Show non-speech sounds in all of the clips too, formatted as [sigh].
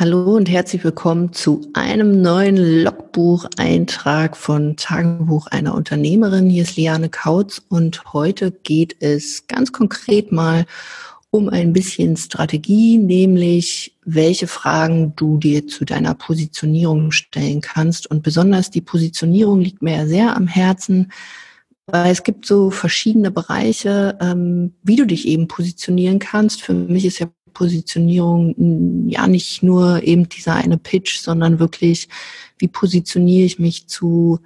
Hallo und herzlich willkommen zu einem neuen Logbucheintrag von Tagebuch einer Unternehmerin. Hier ist Liane Kautz und heute geht es ganz konkret mal um ein bisschen Strategie, nämlich welche Fragen du dir zu deiner Positionierung stellen kannst. Und besonders die Positionierung liegt mir ja sehr am Herzen, weil es gibt so verschiedene Bereiche, ähm, wie du dich eben positionieren kannst. Für mich ist ja Positionierung ja nicht nur eben dieser eine Pitch, sondern wirklich, wie positioniere ich mich zu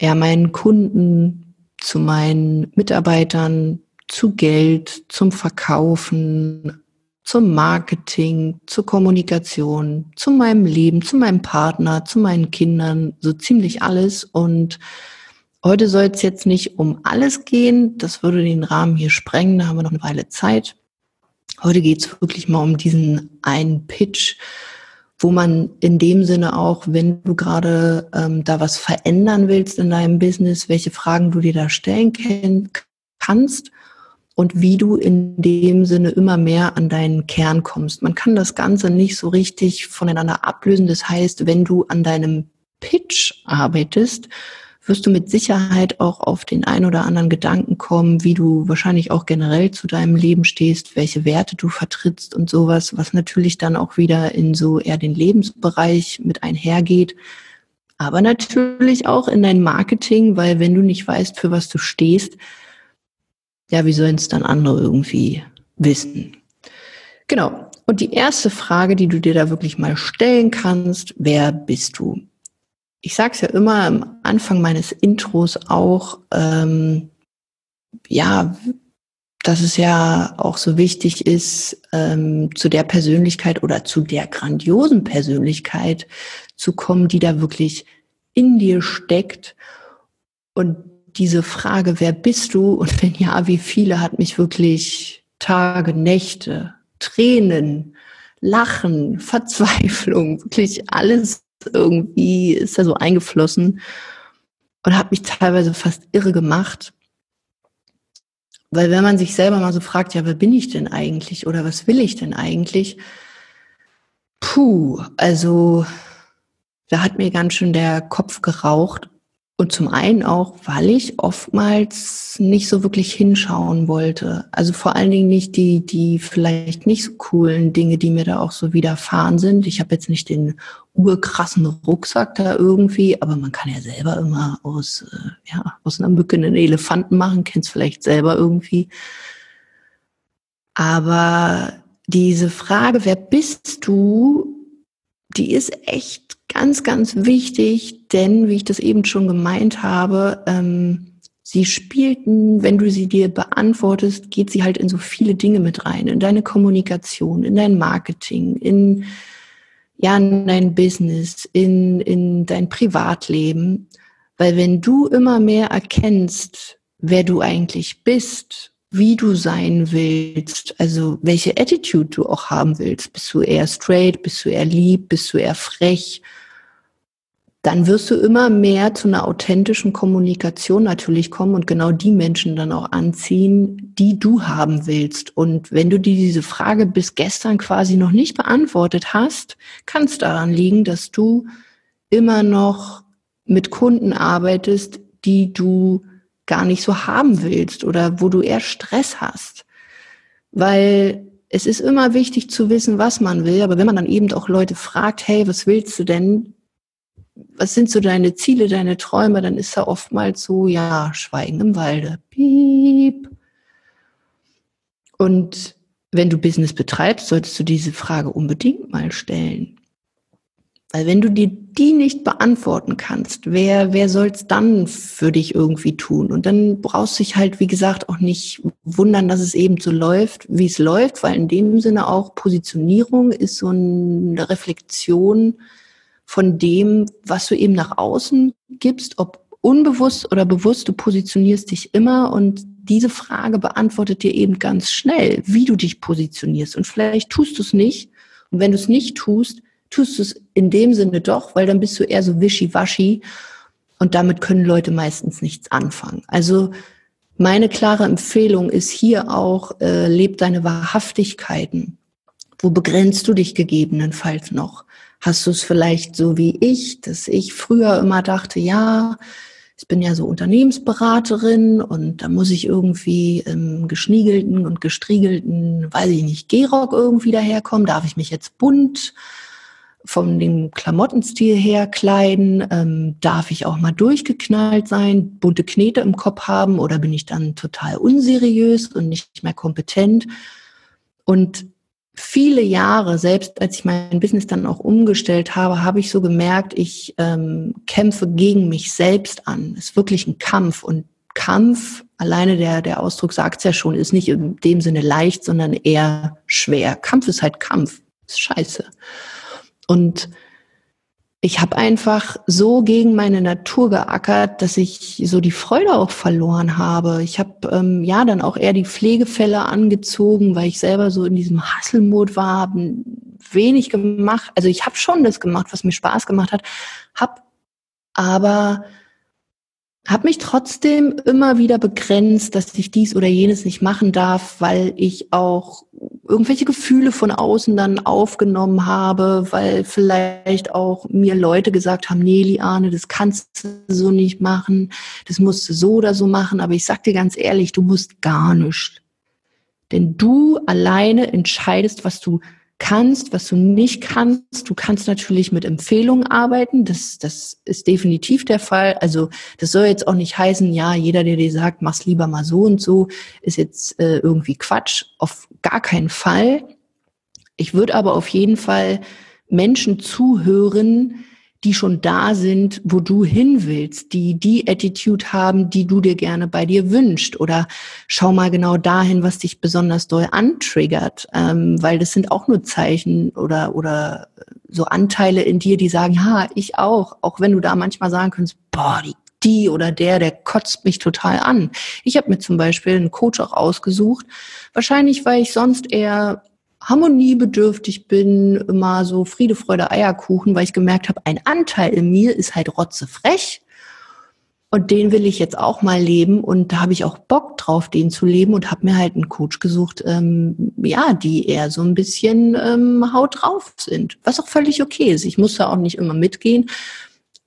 ja, meinen Kunden, zu meinen Mitarbeitern, zu Geld, zum Verkaufen, zum Marketing, zur Kommunikation, zu meinem Leben, zu meinem Partner, zu meinen Kindern, so ziemlich alles. Und heute soll es jetzt nicht um alles gehen. Das würde den Rahmen hier sprengen. Da haben wir noch eine Weile Zeit. Heute geht es wirklich mal um diesen einen Pitch, wo man in dem Sinne auch, wenn du gerade ähm, da was verändern willst in deinem Business, welche Fragen du dir da stellen kannst und wie du in dem Sinne immer mehr an deinen Kern kommst. Man kann das Ganze nicht so richtig voneinander ablösen. Das heißt, wenn du an deinem Pitch arbeitest, wirst du mit Sicherheit auch auf den ein oder anderen Gedanken kommen, wie du wahrscheinlich auch generell zu deinem Leben stehst, welche Werte du vertrittst und sowas, was natürlich dann auch wieder in so eher den Lebensbereich mit einhergeht. Aber natürlich auch in dein Marketing, weil wenn du nicht weißt, für was du stehst, ja, wie sollen es dann andere irgendwie wissen? Genau. Und die erste Frage, die du dir da wirklich mal stellen kannst, wer bist du? Ich sage es ja immer am Anfang meines Intros auch, ähm, ja, dass es ja auch so wichtig ist, ähm, zu der Persönlichkeit oder zu der grandiosen Persönlichkeit zu kommen, die da wirklich in dir steckt. Und diese Frage, wer bist du und wenn ja, wie viele, hat mich wirklich Tage, Nächte, Tränen, Lachen, Verzweiflung, wirklich alles irgendwie ist da so eingeflossen und hat mich teilweise fast irre gemacht. Weil wenn man sich selber mal so fragt, ja, wer bin ich denn eigentlich oder was will ich denn eigentlich? Puh, also da hat mir ganz schön der Kopf geraucht und zum einen auch, weil ich oftmals nicht so wirklich hinschauen wollte. Also vor allen Dingen nicht die, die vielleicht nicht so coolen Dinge, die mir da auch so widerfahren sind. Ich habe jetzt nicht den urkrassen Rucksack da irgendwie, aber man kann ja selber immer aus, äh, ja, aus einer Mücke einen Elefanten machen, kennst vielleicht selber irgendwie. Aber diese Frage, wer bist du, die ist echt ganz, ganz wichtig, denn wie ich das eben schon gemeint habe, ähm, sie spielten, wenn du sie dir beantwortest, geht sie halt in so viele Dinge mit rein, in deine Kommunikation, in dein Marketing, in ja, in dein Business, in, in dein Privatleben. Weil wenn du immer mehr erkennst, wer du eigentlich bist wie du sein willst, also welche Attitude du auch haben willst. Bist du eher straight, bist du eher lieb, bist du eher frech? Dann wirst du immer mehr zu einer authentischen Kommunikation natürlich kommen und genau die Menschen dann auch anziehen, die du haben willst. Und wenn du dir diese Frage bis gestern quasi noch nicht beantwortet hast, kann es daran liegen, dass du immer noch mit Kunden arbeitest, die du gar nicht so haben willst oder wo du eher Stress hast. Weil es ist immer wichtig zu wissen, was man will, aber wenn man dann eben auch Leute fragt, hey, was willst du denn? Was sind so deine Ziele, deine Träume? Dann ist da oftmals so, ja, Schweigen im Walde. Piep. Und wenn du Business betreibst, solltest du diese Frage unbedingt mal stellen. Weil wenn du dir die nicht beantworten kannst, wer, wer soll es dann für dich irgendwie tun? Und dann brauchst du dich halt, wie gesagt, auch nicht wundern, dass es eben so läuft, wie es läuft, weil in dem Sinne auch Positionierung ist so eine Reflexion von dem, was du eben nach außen gibst, ob unbewusst oder bewusst, du positionierst dich immer und diese Frage beantwortet dir eben ganz schnell, wie du dich positionierst. Und vielleicht tust du es nicht. Und wenn du es nicht tust, tust du es in dem Sinne doch, weil dann bist du eher so wischiwaschi und damit können Leute meistens nichts anfangen. Also meine klare Empfehlung ist hier auch, äh, leb deine Wahrhaftigkeiten. Wo begrenzt du dich gegebenenfalls noch? Hast du es vielleicht so wie ich, dass ich früher immer dachte, ja, ich bin ja so Unternehmensberaterin und da muss ich irgendwie im geschniegelten und gestriegelten, weiß ich nicht, Gehrock irgendwie daherkommen. Darf ich mich jetzt bunt von dem Klamottenstil her kleiden? Ähm, darf ich auch mal durchgeknallt sein, bunte Knete im Kopf haben oder bin ich dann total unseriös und nicht mehr kompetent? Und viele Jahre, selbst als ich mein Business dann auch umgestellt habe, habe ich so gemerkt, ich ähm, kämpfe gegen mich selbst an. Es ist wirklich ein Kampf und Kampf, alleine der, der Ausdruck sagt es ja schon, ist nicht in dem Sinne leicht, sondern eher schwer. Kampf ist halt Kampf. Ist scheiße. Und ich habe einfach so gegen meine Natur geackert, dass ich so die Freude auch verloren habe. Ich habe ähm, ja dann auch eher die Pflegefälle angezogen, weil ich selber so in diesem Hasselmod war, habe wenig gemacht. Also ich habe schon das gemacht, was mir Spaß gemacht hat, habe aber habe mich trotzdem immer wieder begrenzt, dass ich dies oder jenes nicht machen darf, weil ich auch irgendwelche Gefühle von außen dann aufgenommen habe, weil vielleicht auch mir Leute gesagt haben, nee, Liane, das kannst du so nicht machen, das musst du so oder so machen. Aber ich sag dir ganz ehrlich, du musst gar nichts. Denn du alleine entscheidest, was du kannst, was du nicht kannst. Du kannst natürlich mit Empfehlungen arbeiten. Das, das ist definitiv der Fall. Also das soll jetzt auch nicht heißen, ja, jeder, der dir sagt, mach's lieber mal so und so, ist jetzt äh, irgendwie Quatsch. Auf gar keinen Fall. Ich würde aber auf jeden Fall Menschen zuhören, die schon da sind, wo du hin willst, die die Attitude haben, die du dir gerne bei dir wünscht. Oder schau mal genau dahin, was dich besonders doll antriggert, ähm, weil das sind auch nur Zeichen oder, oder so Anteile in dir, die sagen, ja, ich auch, auch wenn du da manchmal sagen könntest, boah, die die oder der, der kotzt mich total an. Ich habe mir zum Beispiel einen Coach auch ausgesucht, wahrscheinlich weil ich sonst eher harmoniebedürftig bin, immer so Friede, Freude, Eierkuchen, weil ich gemerkt habe, ein Anteil in mir ist halt rotzefrech und den will ich jetzt auch mal leben und da habe ich auch Bock drauf, den zu leben und habe mir halt einen Coach gesucht, ähm, ja, die eher so ein bisschen ähm, haut drauf sind, was auch völlig okay ist. Ich muss da auch nicht immer mitgehen,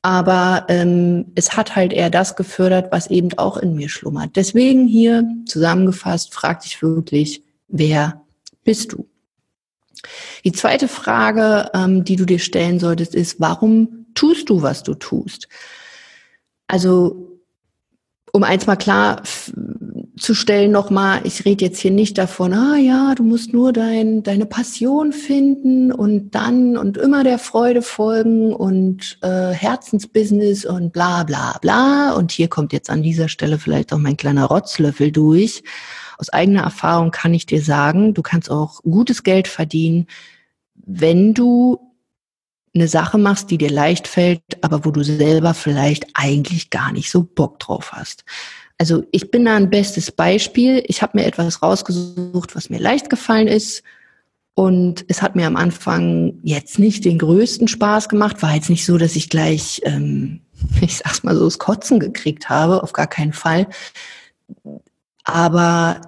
aber ähm, es hat halt eher das gefördert, was eben auch in mir schlummert. Deswegen hier zusammengefasst, frag dich wirklich, wer bist du? Die zweite Frage, ähm, die du dir stellen solltest, ist, warum tust du, was du tust? Also, um eins mal klar zu stellen nochmal, ich rede jetzt hier nicht davon, ah ja, du musst nur dein, deine Passion finden und dann und immer der Freude folgen und äh, Herzensbusiness und bla bla bla. Und hier kommt jetzt an dieser Stelle vielleicht auch mein kleiner Rotzlöffel durch. Aus eigener Erfahrung kann ich dir sagen, du kannst auch gutes Geld verdienen, wenn du eine Sache machst, die dir leicht fällt, aber wo du selber vielleicht eigentlich gar nicht so Bock drauf hast. Also ich bin da ein bestes Beispiel. Ich habe mir etwas rausgesucht, was mir leicht gefallen ist. Und es hat mir am Anfang jetzt nicht den größten Spaß gemacht. War jetzt nicht so, dass ich gleich, ähm, [laughs] ich sag's mal so, das Kotzen gekriegt habe, auf gar keinen Fall. Aber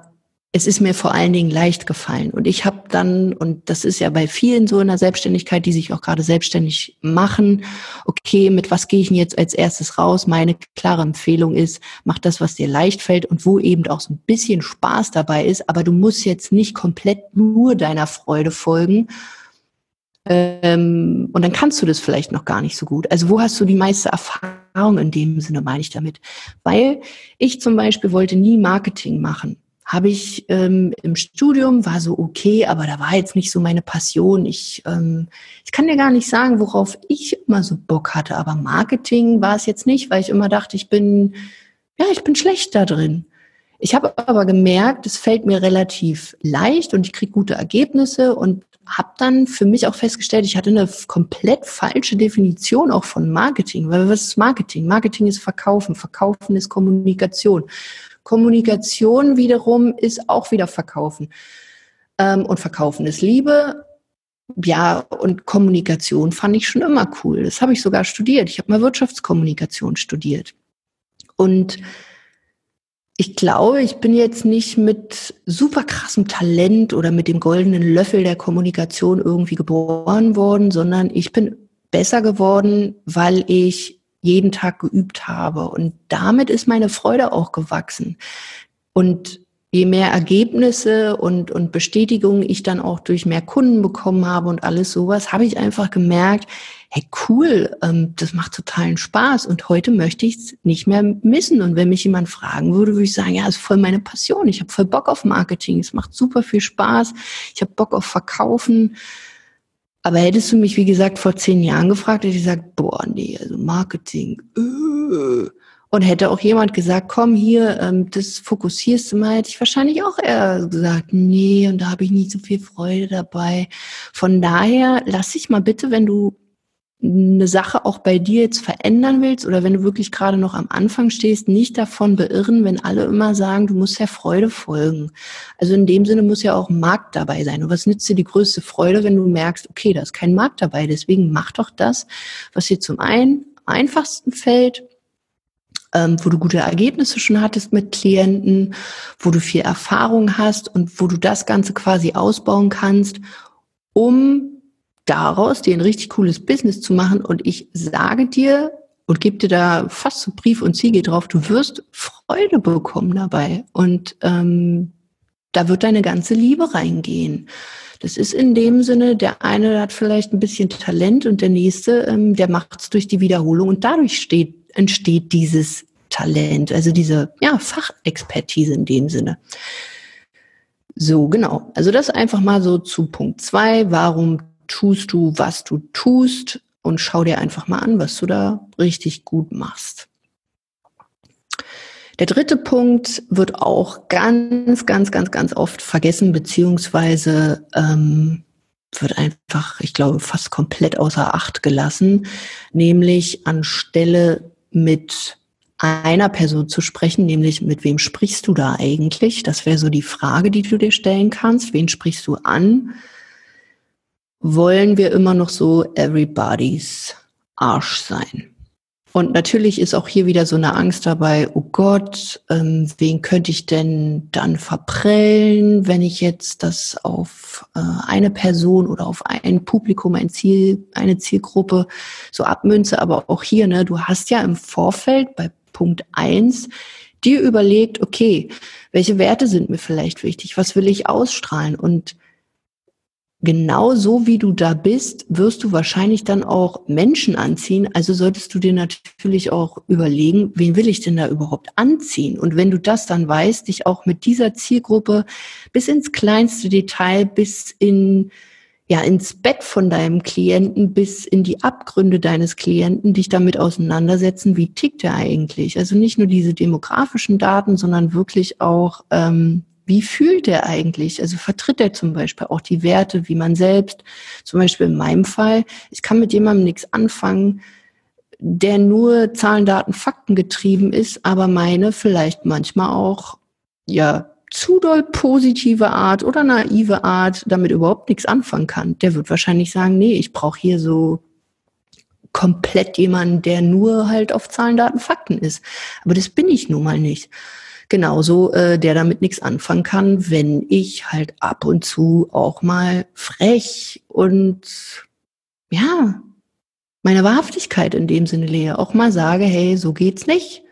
es ist mir vor allen Dingen leicht gefallen. Und ich habe dann, und das ist ja bei vielen so in der Selbstständigkeit, die sich auch gerade selbstständig machen, okay, mit was gehe ich denn jetzt als erstes raus? Meine klare Empfehlung ist, mach das, was dir leicht fällt und wo eben auch so ein bisschen Spaß dabei ist, aber du musst jetzt nicht komplett nur deiner Freude folgen. Ähm, und dann kannst du das vielleicht noch gar nicht so gut. Also wo hast du die meiste Erfahrung in dem Sinne, meine ich damit? Weil ich zum Beispiel wollte nie Marketing machen habe ich ähm, im Studium, war so okay, aber da war jetzt nicht so meine Passion. Ich, ähm, ich kann dir gar nicht sagen, worauf ich immer so Bock hatte, aber Marketing war es jetzt nicht, weil ich immer dachte, ich bin, ja, ich bin schlecht da drin. Ich habe aber gemerkt, es fällt mir relativ leicht und ich kriege gute Ergebnisse und habe dann für mich auch festgestellt, ich hatte eine komplett falsche Definition auch von Marketing. Weil was ist Marketing? Marketing ist Verkaufen, Verkaufen ist Kommunikation. Kommunikation wiederum ist auch wieder Verkaufen. Ähm, und Verkaufen ist Liebe. Ja, und Kommunikation fand ich schon immer cool. Das habe ich sogar studiert. Ich habe mal Wirtschaftskommunikation studiert. Und ich glaube, ich bin jetzt nicht mit super krassem Talent oder mit dem goldenen Löffel der Kommunikation irgendwie geboren worden, sondern ich bin besser geworden, weil ich jeden Tag geübt habe. Und damit ist meine Freude auch gewachsen. Und je mehr Ergebnisse und, und Bestätigungen ich dann auch durch mehr Kunden bekommen habe und alles sowas, habe ich einfach gemerkt, hey cool, ähm, das macht totalen Spaß und heute möchte ich es nicht mehr missen. Und wenn mich jemand fragen würde, würde ich sagen, ja, ist voll meine Passion. Ich habe voll Bock auf Marketing. Es macht super viel Spaß. Ich habe Bock auf Verkaufen. Aber hättest du mich, wie gesagt, vor zehn Jahren gefragt, hätte ich gesagt, boah, nee, also Marketing, äh, und hätte auch jemand gesagt, komm hier, ähm, das fokussierst du mal, hätte ich wahrscheinlich auch eher gesagt, nee, und da habe ich nicht so viel Freude dabei. Von daher lass dich mal bitte, wenn du eine Sache auch bei dir jetzt verändern willst oder wenn du wirklich gerade noch am Anfang stehst, nicht davon beirren, wenn alle immer sagen, du musst der Freude folgen. Also in dem Sinne muss ja auch Markt dabei sein. Und was nützt dir die größte Freude, wenn du merkst, okay, da ist kein Markt dabei. Deswegen mach doch das, was dir zum einen einfachsten fällt, ähm, wo du gute Ergebnisse schon hattest mit Klienten, wo du viel Erfahrung hast und wo du das Ganze quasi ausbauen kannst, um daraus dir ein richtig cooles Business zu machen. Und ich sage dir und gebe dir da fast so Brief und Siegel drauf, du wirst Freude bekommen dabei. Und ähm, da wird deine ganze Liebe reingehen. Das ist in dem Sinne, der eine hat vielleicht ein bisschen Talent und der nächste, ähm, der macht es durch die Wiederholung und dadurch steht, entsteht dieses Talent, also diese ja, Fachexpertise in dem Sinne. So, genau. Also das einfach mal so zu Punkt zwei. Warum tust du, was du tust? Und schau dir einfach mal an, was du da richtig gut machst. Der dritte Punkt wird auch ganz, ganz, ganz, ganz oft vergessen, beziehungsweise ähm, wird einfach, ich glaube, fast komplett außer Acht gelassen, nämlich anstelle mit einer Person zu sprechen, nämlich mit wem sprichst du da eigentlich? Das wäre so die Frage, die du dir stellen kannst. Wen sprichst du an? Wollen wir immer noch so everybody's Arsch sein? Und natürlich ist auch hier wieder so eine Angst dabei, oh Gott, ähm, wen könnte ich denn dann verprellen, wenn ich jetzt das auf äh, eine Person oder auf ein Publikum, ein Ziel, eine Zielgruppe so abmünze. Aber auch hier, ne, du hast ja im Vorfeld bei Punkt eins dir überlegt, okay, welche Werte sind mir vielleicht wichtig? Was will ich ausstrahlen? Und genau so wie du da bist, wirst du wahrscheinlich dann auch Menschen anziehen. Also solltest du dir natürlich auch überlegen, wen will ich denn da überhaupt anziehen? Und wenn du das dann weißt, dich auch mit dieser Zielgruppe bis ins kleinste Detail, bis in ja, ins Bett von deinem Klienten bis in die Abgründe deines Klienten dich damit auseinandersetzen, wie tickt er eigentlich? Also nicht nur diese demografischen Daten, sondern wirklich auch, ähm, wie fühlt er eigentlich? Also vertritt er zum Beispiel auch die Werte wie man selbst? Zum Beispiel in meinem Fall, ich kann mit jemandem nichts anfangen, der nur Zahlen, Daten, Fakten getrieben ist, aber meine vielleicht manchmal auch, ja, zu doll positive Art oder naive Art damit überhaupt nichts anfangen kann, der wird wahrscheinlich sagen, nee, ich brauche hier so komplett jemanden, der nur halt auf Zahlen, Daten, Fakten ist. Aber das bin ich nun mal nicht. Genauso, äh, der damit nichts anfangen kann, wenn ich halt ab und zu auch mal frech und ja, meine Wahrhaftigkeit in dem Sinne lehe, auch mal sage, hey, so geht's nicht.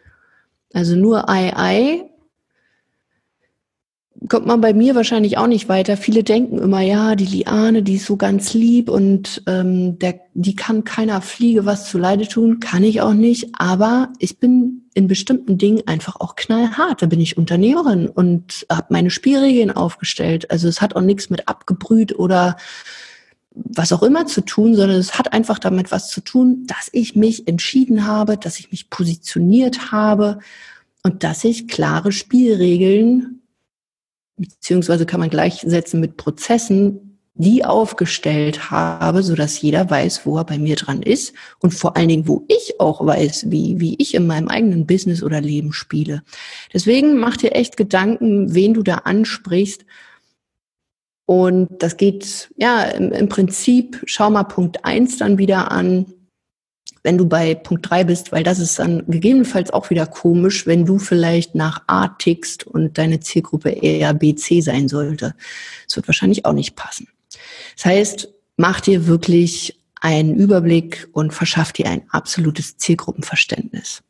Also nur Ei, Ei kommt man bei mir wahrscheinlich auch nicht weiter. Viele denken immer, ja, die Liane, die ist so ganz lieb und ähm, der, die kann keiner Fliege was zu Leide tun, kann ich auch nicht. Aber ich bin in bestimmten Dingen einfach auch knallhart. Da bin ich Unternehmerin und habe meine Spielregeln aufgestellt. Also es hat auch nichts mit abgebrüht oder was auch immer zu tun, sondern es hat einfach damit was zu tun, dass ich mich entschieden habe, dass ich mich positioniert habe und dass ich klare Spielregeln beziehungsweise kann man gleichsetzen mit Prozessen, die aufgestellt habe, so dass jeder weiß, wo er bei mir dran ist und vor allen Dingen, wo ich auch weiß, wie, wie ich in meinem eigenen Business oder Leben spiele. Deswegen mach dir echt Gedanken, wen du da ansprichst. Und das geht, ja, im, im Prinzip, schau mal Punkt eins dann wieder an. Wenn du bei Punkt drei bist, weil das ist dann gegebenenfalls auch wieder komisch, wenn du vielleicht nach A tickst und deine Zielgruppe eher B, C sein sollte. Das wird wahrscheinlich auch nicht passen. Das heißt, mach dir wirklich einen Überblick und verschaff dir ein absolutes Zielgruppenverständnis.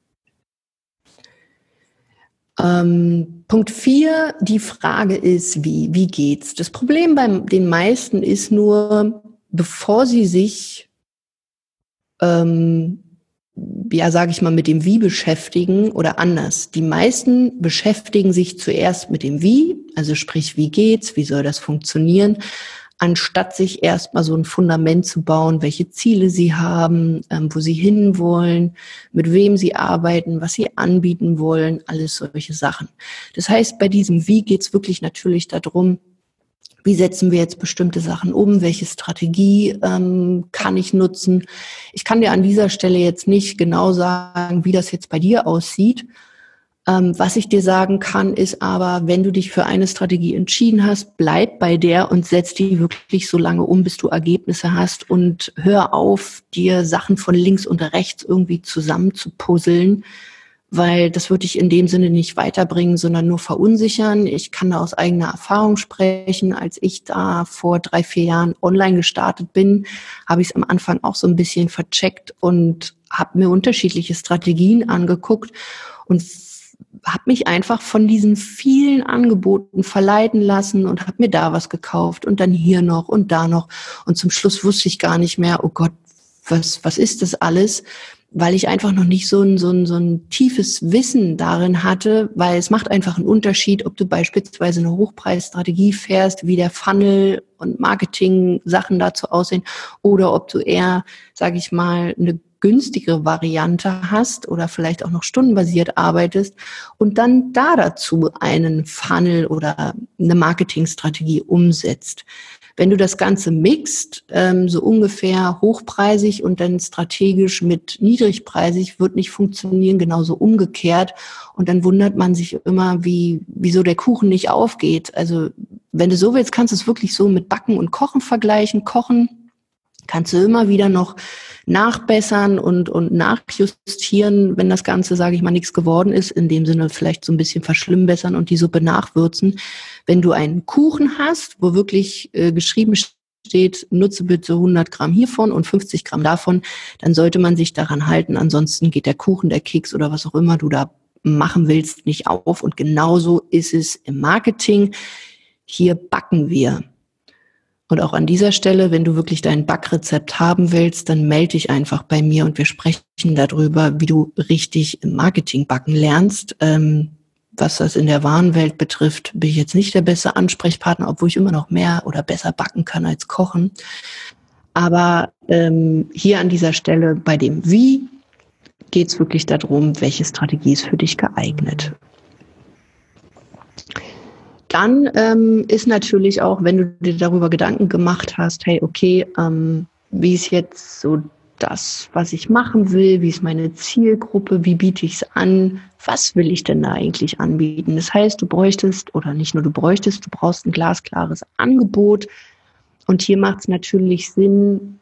Ähm, Punkt vier, die Frage ist, wie, wie geht's? Das Problem bei den meisten ist nur, bevor sie sich ähm, ja, sage ich mal, mit dem Wie beschäftigen oder anders. Die meisten beschäftigen sich zuerst mit dem Wie, also sprich, wie geht's, wie soll das funktionieren, anstatt sich erstmal so ein Fundament zu bauen, welche Ziele sie haben, ähm, wo sie hinwollen, mit wem sie arbeiten, was sie anbieten wollen, alles solche Sachen. Das heißt, bei diesem Wie geht's wirklich natürlich darum, wie setzen wir jetzt bestimmte Sachen um, welche Strategie ähm, kann ich nutzen. Ich kann dir an dieser Stelle jetzt nicht genau sagen, wie das jetzt bei dir aussieht. Ähm, was ich dir sagen kann, ist aber, wenn du dich für eine Strategie entschieden hast, bleib bei der und setz die wirklich so lange um, bis du Ergebnisse hast und hör auf, dir Sachen von links und rechts irgendwie zusammen zu puzzeln weil das würde ich in dem Sinne nicht weiterbringen, sondern nur verunsichern. Ich kann da aus eigener Erfahrung sprechen. Als ich da vor drei, vier Jahren online gestartet bin, habe ich es am Anfang auch so ein bisschen vercheckt und habe mir unterschiedliche Strategien angeguckt und habe mich einfach von diesen vielen Angeboten verleiten lassen und habe mir da was gekauft und dann hier noch und da noch. Und zum Schluss wusste ich gar nicht mehr, oh Gott, was, was ist das alles? Weil ich einfach noch nicht so ein, so, ein, so ein tiefes Wissen darin hatte, weil es macht einfach einen Unterschied, ob du beispielsweise eine Hochpreisstrategie fährst, wie der Funnel und Marketing-Sachen dazu aussehen, oder ob du eher, sage ich mal, eine günstigere Variante hast oder vielleicht auch noch stundenbasiert arbeitest und dann da dazu einen Funnel oder eine Marketingstrategie umsetzt. Wenn du das Ganze mixt, ähm, so ungefähr hochpreisig und dann strategisch mit niedrigpreisig, wird nicht funktionieren, genauso umgekehrt. Und dann wundert man sich immer, wie, wieso der Kuchen nicht aufgeht. Also wenn du so willst, kannst du es wirklich so mit Backen und Kochen vergleichen. Kochen kannst du immer wieder noch nachbessern und, und nachjustieren, wenn das Ganze, sage ich mal, nichts geworden ist, in dem Sinne vielleicht so ein bisschen verschlimmbessern und die Suppe nachwürzen. Wenn du einen Kuchen hast, wo wirklich äh, geschrieben steht, nutze bitte 100 Gramm hiervon und 50 Gramm davon, dann sollte man sich daran halten. Ansonsten geht der Kuchen, der Keks oder was auch immer du da machen willst, nicht auf. Und genauso ist es im Marketing. Hier backen wir. Und auch an dieser Stelle, wenn du wirklich dein Backrezept haben willst, dann melde dich einfach bei mir und wir sprechen darüber, wie du richtig im Marketing backen lernst. Ähm, was das in der Warenwelt betrifft, bin ich jetzt nicht der beste Ansprechpartner, obwohl ich immer noch mehr oder besser backen kann als kochen. Aber ähm, hier an dieser Stelle bei dem Wie geht es wirklich darum, welche Strategie ist für dich geeignet. Dann ähm, ist natürlich auch, wenn du dir darüber Gedanken gemacht hast, hey, okay, ähm, wie ist jetzt so das, was ich machen will, wie ist meine Zielgruppe, wie biete ich es an, was will ich denn da eigentlich anbieten? Das heißt, du bräuchtest, oder nicht nur du bräuchtest, du brauchst ein glasklares Angebot. Und hier macht es natürlich Sinn,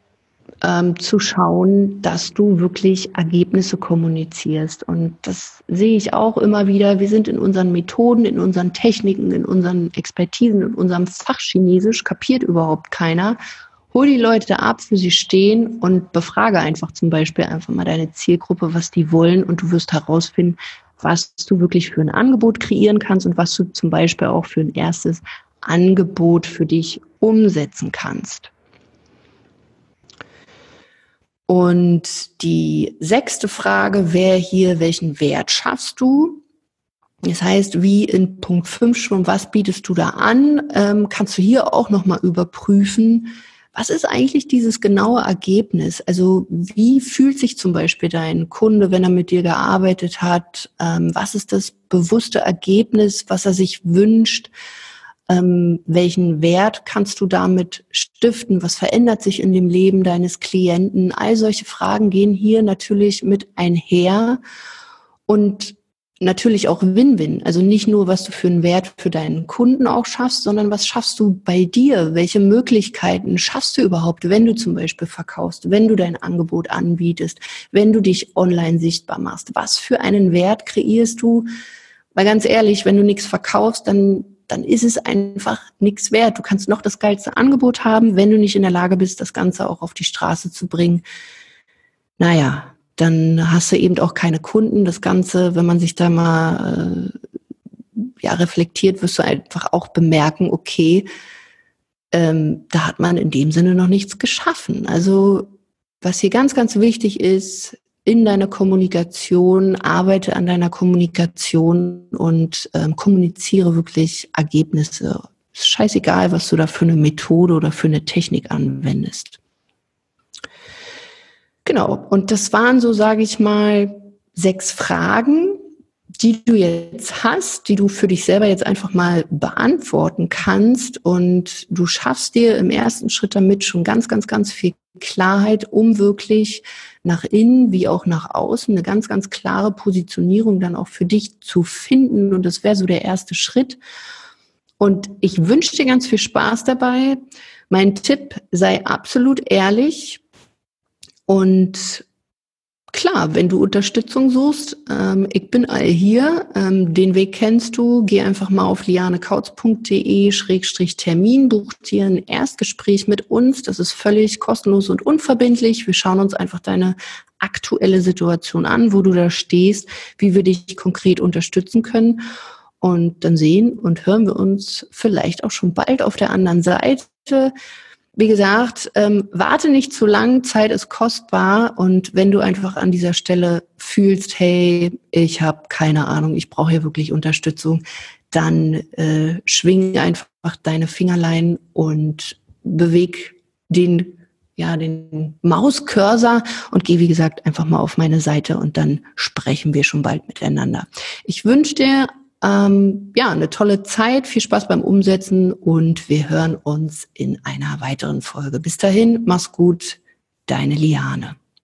ähm, zu schauen, dass du wirklich Ergebnisse kommunizierst. Und das sehe ich auch immer wieder. Wir sind in unseren Methoden, in unseren Techniken, in unseren Expertisen, in unserem Fachchinesisch, kapiert überhaupt keiner. Hol die Leute ab, wo sie stehen und befrage einfach zum Beispiel einfach mal deine Zielgruppe, was die wollen und du wirst herausfinden, was du wirklich für ein Angebot kreieren kannst und was du zum Beispiel auch für ein erstes Angebot für dich umsetzen kannst. Und die sechste Frage wäre hier, welchen Wert schaffst du? Das heißt, wie in Punkt 5 schon, was bietest du da an? Ähm, kannst du hier auch nochmal überprüfen, was ist eigentlich dieses genaue Ergebnis? Also wie fühlt sich zum Beispiel dein Kunde, wenn er mit dir gearbeitet hat? Ähm, was ist das bewusste Ergebnis, was er sich wünscht? Ähm, welchen Wert kannst du damit stiften, was verändert sich in dem Leben deines Klienten. All solche Fragen gehen hier natürlich mit einher. Und natürlich auch Win-Win. Also nicht nur, was du für einen Wert für deinen Kunden auch schaffst, sondern was schaffst du bei dir? Welche Möglichkeiten schaffst du überhaupt, wenn du zum Beispiel verkaufst, wenn du dein Angebot anbietest, wenn du dich online sichtbar machst? Was für einen Wert kreierst du? Weil ganz ehrlich, wenn du nichts verkaufst, dann dann ist es einfach nichts wert. Du kannst noch das geilste Angebot haben, wenn du nicht in der Lage bist, das Ganze auch auf die Straße zu bringen. Naja, dann hast du eben auch keine Kunden. Das Ganze, wenn man sich da mal äh, ja, reflektiert, wirst du einfach auch bemerken, okay, ähm, da hat man in dem Sinne noch nichts geschaffen. Also was hier ganz, ganz wichtig ist, in deiner Kommunikation, arbeite an deiner Kommunikation und ähm, kommuniziere wirklich Ergebnisse. Ist scheißegal, was du da für eine Methode oder für eine Technik anwendest. Genau, und das waren so, sage ich mal, sechs Fragen, die du jetzt hast, die du für dich selber jetzt einfach mal beantworten kannst. Und du schaffst dir im ersten Schritt damit schon ganz, ganz, ganz viel Klarheit, um wirklich nach innen wie auch nach außen eine ganz, ganz klare Positionierung dann auch für dich zu finden. Und das wäre so der erste Schritt. Und ich wünsche dir ganz viel Spaß dabei. Mein Tipp sei absolut ehrlich und klar, wenn du Unterstützung suchst, ähm, ich bin all hier. Ähm, den Weg kennst du. Geh einfach mal auf lianekautz.de-termin, buch dir ein Erstgespräch mit uns. Das ist völlig kostenlos und unverbindlich. Wir schauen uns einfach deine aktuelle Situation an, wo du da stehst, wie wir dich konkret unterstützen können. Und dann sehen und hören wir uns vielleicht auch schon bald auf der anderen Seite wie gesagt, ähm, warte nicht zu lang, Zeit ist kostbar und wenn du einfach an dieser Stelle fühlst, hey, ich habe keine Ahnung, ich brauche hier wirklich Unterstützung, dann äh, schwing einfach deine Fingerlein und beweg den ja den Mauscursor und geh wie gesagt einfach mal auf meine Seite und dann sprechen wir schon bald miteinander. Ich wünsche dir ähm, ja, eine tolle Zeit, viel Spaß beim Umsetzen und wir hören uns in einer weiteren Folge. Bis dahin, mach's gut, deine Liane.